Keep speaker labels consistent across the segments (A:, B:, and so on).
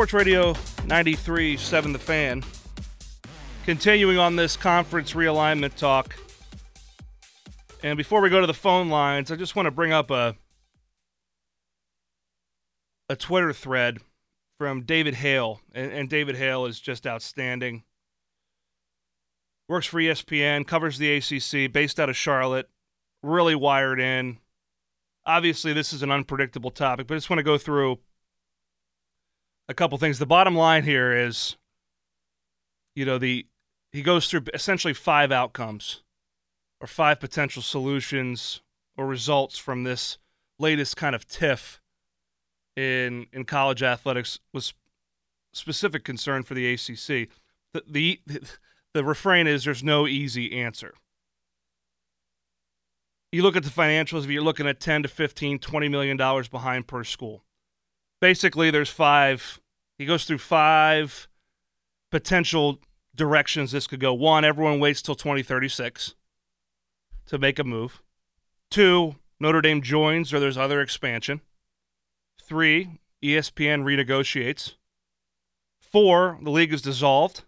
A: Sports Radio 93.7 The Fan. Continuing on this conference realignment talk. And before we go to the phone lines, I just want to bring up a a Twitter thread from David Hale. And, and David Hale is just outstanding. Works for ESPN, covers the ACC, based out of Charlotte, really wired in. Obviously, this is an unpredictable topic, but I just want to go through a couple things. The bottom line here is, you know, the he goes through essentially five outcomes or five potential solutions or results from this latest kind of tiff in in college athletics was specific concern for the ACC. The, the the refrain is there's no easy answer. You look at the financials, if you're looking at 10 to 15, 20 million dollars behind per school basically there's five he goes through five potential directions this could go. One everyone waits till 2036 to make a move. Two notre dame joins or there's other expansion. Three espn renegotiates. Four the league is dissolved.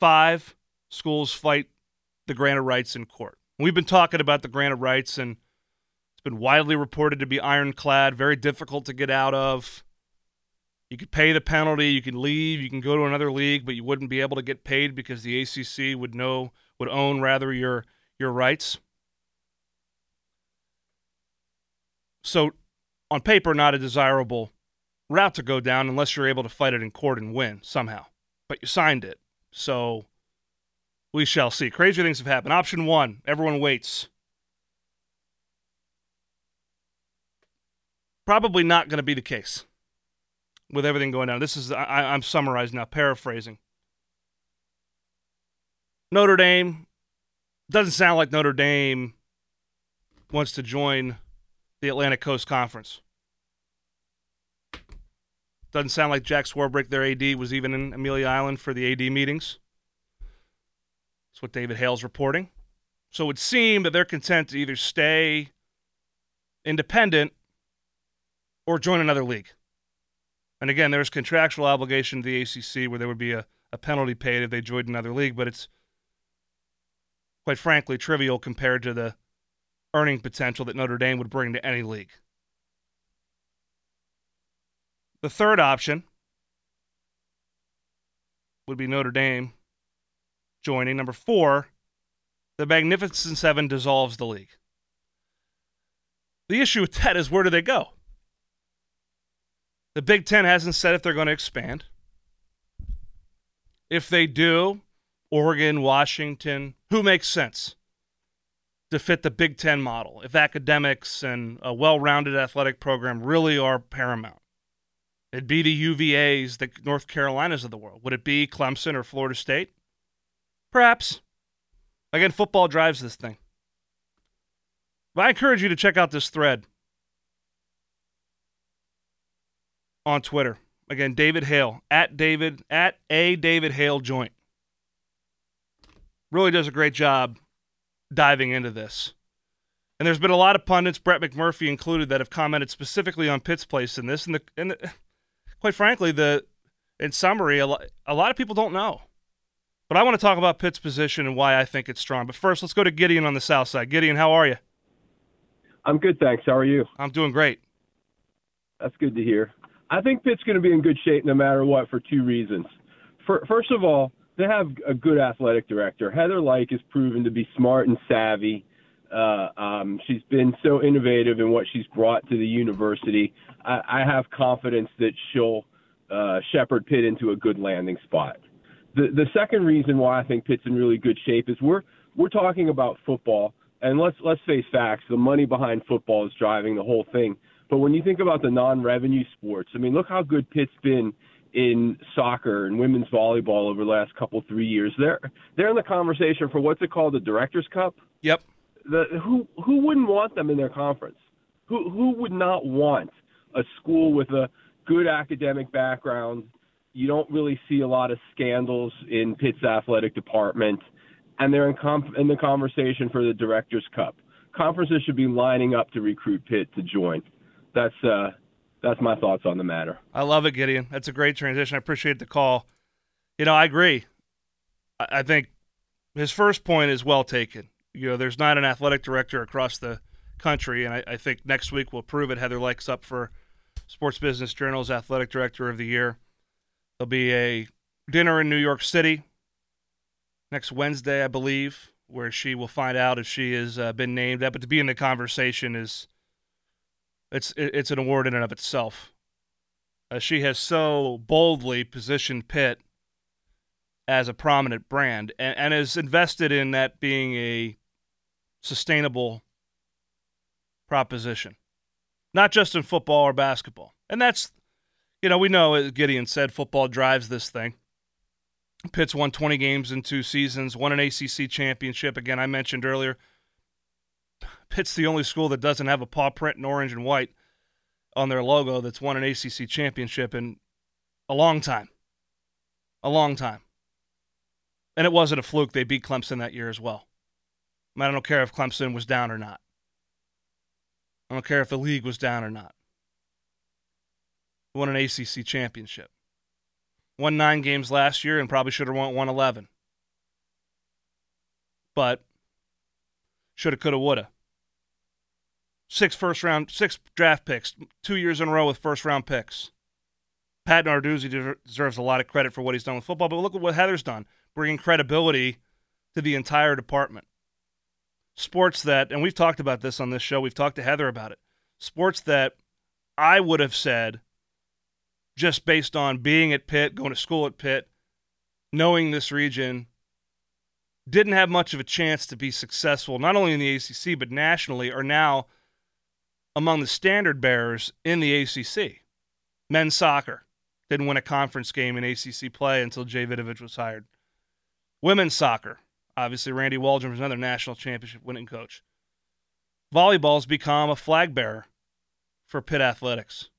A: Five schools fight the grant of rights in court. We've been talking about the grant of rights and it's been widely reported to be ironclad, very difficult to get out of. You could pay the penalty, you can leave, you can go to another league, but you wouldn't be able to get paid because the ACC would know would own rather your your rights. So, on paper, not a desirable route to go down unless you're able to fight it in court and win somehow. But you signed it, so we shall see. Crazy things have happened. Option one: everyone waits. probably not going to be the case with everything going down. This is I, am summarizing now, paraphrasing. Notre Dame doesn't sound like Notre Dame wants to join the Atlantic Coast Conference. Doesn't sound like Jack Swarbrick, their AD, was even in Amelia Island for the AD meetings. That's what David Hale's reporting. So it would seem that they're content to either stay independent or join another league. And again, there's contractual obligation to the ACC where there would be a, a penalty paid if they joined another league, but it's quite frankly trivial compared to the earning potential that Notre Dame would bring to any league. The third option would be Notre Dame joining. Number four, the Magnificent Seven dissolves the league. The issue with that is where do they go? The Big Ten hasn't said if they're going to expand. If they do, Oregon, Washington, who makes sense to fit the Big Ten model if academics and a well rounded athletic program really are paramount? It'd be the UVAs, the North Carolinas of the world. Would it be Clemson or Florida State? Perhaps. Again, football drives this thing. But I encourage you to check out this thread on Twitter. Again, David Hale at David at a David Hale joint. Really does a great job diving into this. And there's been a lot of pundits, Brett McMurphy included, that have commented specifically on Pitt's place in this. And the, and the, quite frankly, the in summary, a lot, a lot of people don't know. But I want to talk about Pitt's position and why I think it's strong. But first, let's go to Gideon on the south side. Gideon, how are you?
B: I'm good, thanks. How are you?
A: I'm doing great.
B: That's good to hear. I think Pitt's going to be in good shape no matter what for two reasons. For, first of all, they have a good athletic director. Heather Lyke has proven to be smart and savvy. Uh, um, she's been so innovative in what she's brought to the university. I, I have confidence that she'll uh, shepherd Pitt into a good landing spot. The the second reason why I think Pitt's in really good shape is we're we're talking about football, and let's let's face facts. The money behind football is driving the whole thing. But when you think about the non-revenue sports, I mean, look how good Pitt's been in soccer and women's volleyball over the last couple three years. They're they're in the conversation for what's it called, the Directors Cup.
A: Yep.
B: The who who wouldn't want them in their conference? Who who would not want a school with a good academic background? You don't really see a lot of scandals in Pitt's athletic department, and they're in, com- in the conversation for the Directors Cup. Conferences should be lining up to recruit Pitt to join that's uh, that's my thoughts on the matter.
A: I love it, Gideon. That's a great transition. I appreciate the call. You know, I agree. I think his first point is well taken. You know, there's not an athletic director across the country, and I, I think next week will prove it. Heather Lyke's up for Sports Business Journal's Athletic Director of the Year. There'll be a dinner in New York City next Wednesday, I believe, where she will find out if she has uh, been named that. But to be in the conversation is it's it's an award in and of itself. Uh, she has so boldly positioned Pitt as a prominent brand and, and is invested in that being a sustainable proposition, not just in football or basketball. And that's, you know, we know, as Gideon said, football drives this thing. Pitt's won 20 games in two seasons, won an ACC championship. Again, I mentioned earlier, Pitt's the only school that doesn't have a paw print in orange and white on their logo that's won an ACC championship in a long time. A long time. And it wasn't a fluke. They beat Clemson that year as well. I don't care if Clemson was down or not. I don't care if the league was down or not. Won an ACC championship. Won nine games last year and probably should have won 111. But shoulda, coulda, woulda. Six first round, six draft picks, two years in a row with first round picks. Pat Narduzzi deserves a lot of credit for what he's done with football, but look at what Heather's done, bringing credibility to the entire department. Sports that, and we've talked about this on this show, we've talked to Heather about it. Sports that I would have said just based on being at Pitt, going to school at Pitt, knowing this region, didn't have much of a chance to be successful, not only in the ACC, but nationally, are now among the standard bearers in the ACC. Men's soccer didn't win a conference game in ACC play until Jay Vidovich was hired. Women's soccer, obviously, Randy Waldrum was another national championship winning coach. Volleyball's become a flag bearer for Pitt athletics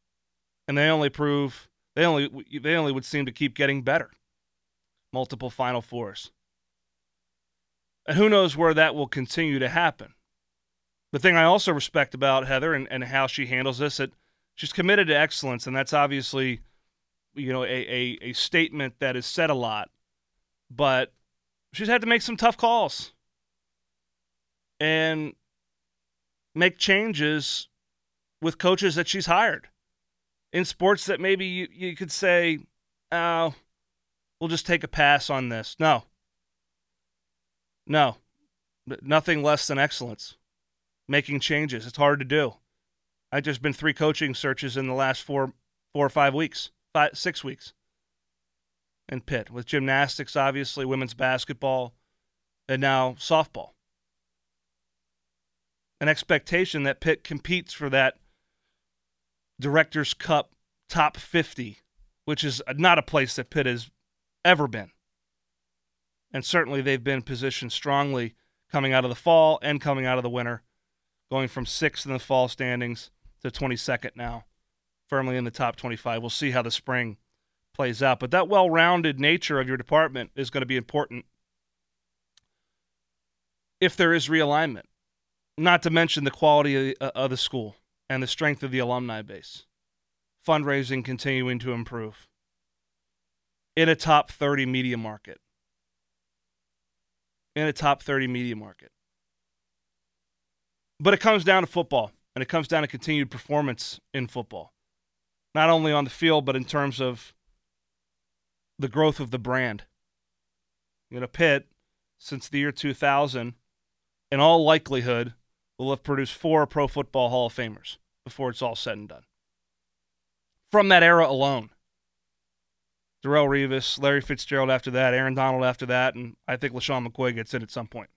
A: and they only prove they only they only would seem to keep getting better. Multiple Final Fours. And who knows where that will continue to happen. The thing I also respect about Heather and, and how she handles this, that she's committed to excellence, and that's obviously, you know, a, a, a statement that is said a lot. But she's had to make some tough calls and make changes with coaches that she's hired in sports that maybe you, you could say, oh, we'll just take a pass on this. No. No. Nothing less than excellence. Making changes. It's hard to do. I've just been three coaching searches in the last four four or five weeks. Five six weeks. In Pitt. With gymnastics, obviously, women's basketball, and now softball. An expectation that Pitt competes for that Directors Cup top 50, which is not a place that Pitt has ever been. And certainly they've been positioned strongly coming out of the fall and coming out of the winter, going from sixth in the fall standings to 22nd now, firmly in the top 25. We'll see how the spring plays out. But that well rounded nature of your department is going to be important if there is realignment, not to mention the quality uh, of the school and the strength of the alumni base. Fundraising continuing to improve in a top 30 media market. In a top 30 media market. But it comes down to football, and it comes down to continued performance in football. Not only on the field, but in terms of the growth of the brand. You know, Pitt, since the year 2000, in all likelihood, will have produced four Pro Football Hall of Famers before it's all said and done. From that era alone. Darrelle Revis, Larry Fitzgerald after that, Aaron Donald after that, and I think LeSean McCoy gets in at some point.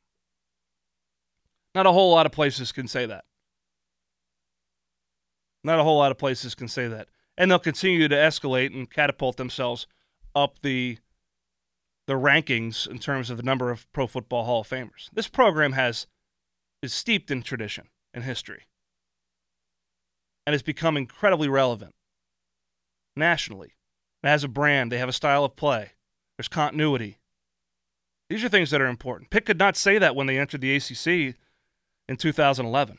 A: Not a whole lot of places can say that. Not a whole lot of places can say that. And they'll continue to escalate and catapult themselves up the the rankings in terms of the number of Pro Football Hall of Famers. This program has is steeped in tradition and history and has become incredibly relevant nationally. It has a brand, they have a style of play, there's continuity. These are things that are important. Pitt could not say that when they entered the ACC in 2011.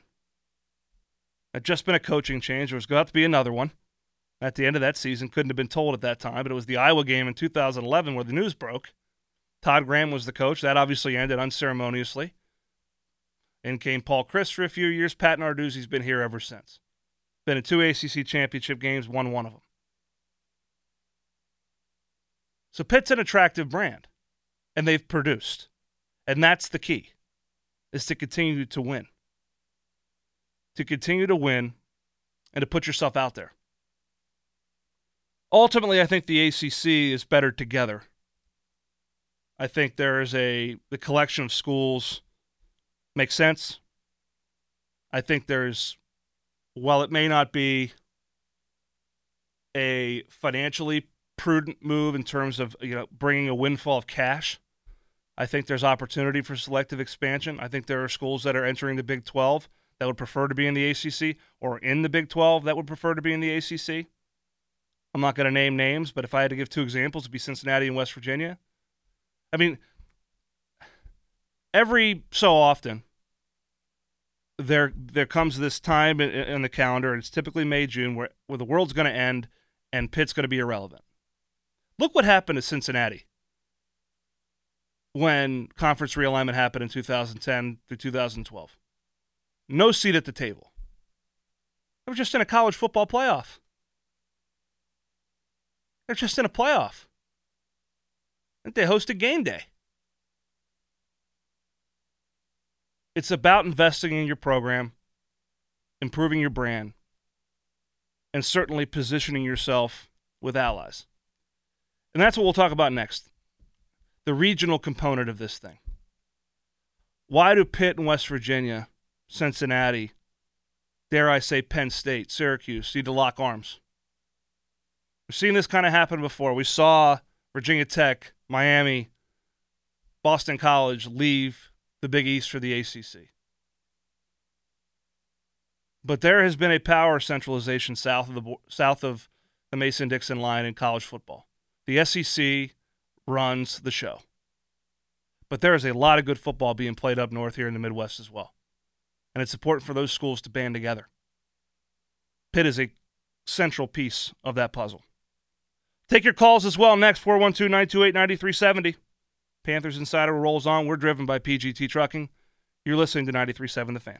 A: Had just been a coaching change. There was going to be another one. at the end of that season. Couldn't have been told at that time, but it was the Iowa game in 2011 where the news broke. Todd Graham was the coach. That obviously ended unceremoniously. In came Paul Chryst for a few years. Pat Narduzzi's been here ever since. Been in two ACC championship games, won one of them. So Pitt's an attractive brand, and they've produced. And that's the key, is to continue to win. To continue to win and to put yourself out there. Ultimately, I think the ACC is better together. I think there is a the collection of schools makes sense. I think there's while it may not be a financially prudent move in terms of you know bringing a windfall of cash, I think there's opportunity for selective expansion. I think there are schools that are entering the Big 12 that would prefer to be in the ACC or in the Big 12 that would prefer to be in the ACC. I'm not going to name names, but if I had to give two examples, it'd be Cincinnati and West Virginia. I mean, every so often, there there comes this time in, in the calendar, and it's typically May June, where where the world's going to end and Pitt's going to be irrelevant. Look what happened to Cincinnati when conference realignment happened in 2010 through 2012. No seat at the table. They were just in a college football playoff. They're just in a playoff. And they hosted game day. It's about investing in your program, improving your brand, and certainly positioning yourself with allies. And that's what we'll talk about next the regional component of this thing. Why do Pitt and West Virginia, Cincinnati, dare I say Penn State, Syracuse need to lock arms? We've seen this kind of happen before. We saw Virginia Tech, Miami, Boston College leave the Big East for the ACC. But there has been a power centralization south of the south of the Mason-Dixon line in college football. The SEC runs the show. But there is a lot of good football being played up north here in the Midwest as well. And it's important for those schools to band together. Pitt is a central piece of that puzzle. Take your calls as well next 412 928 9370. Panthers Insider rolls on. We're driven by PGT Trucking. You're listening to 93.7 The Fan.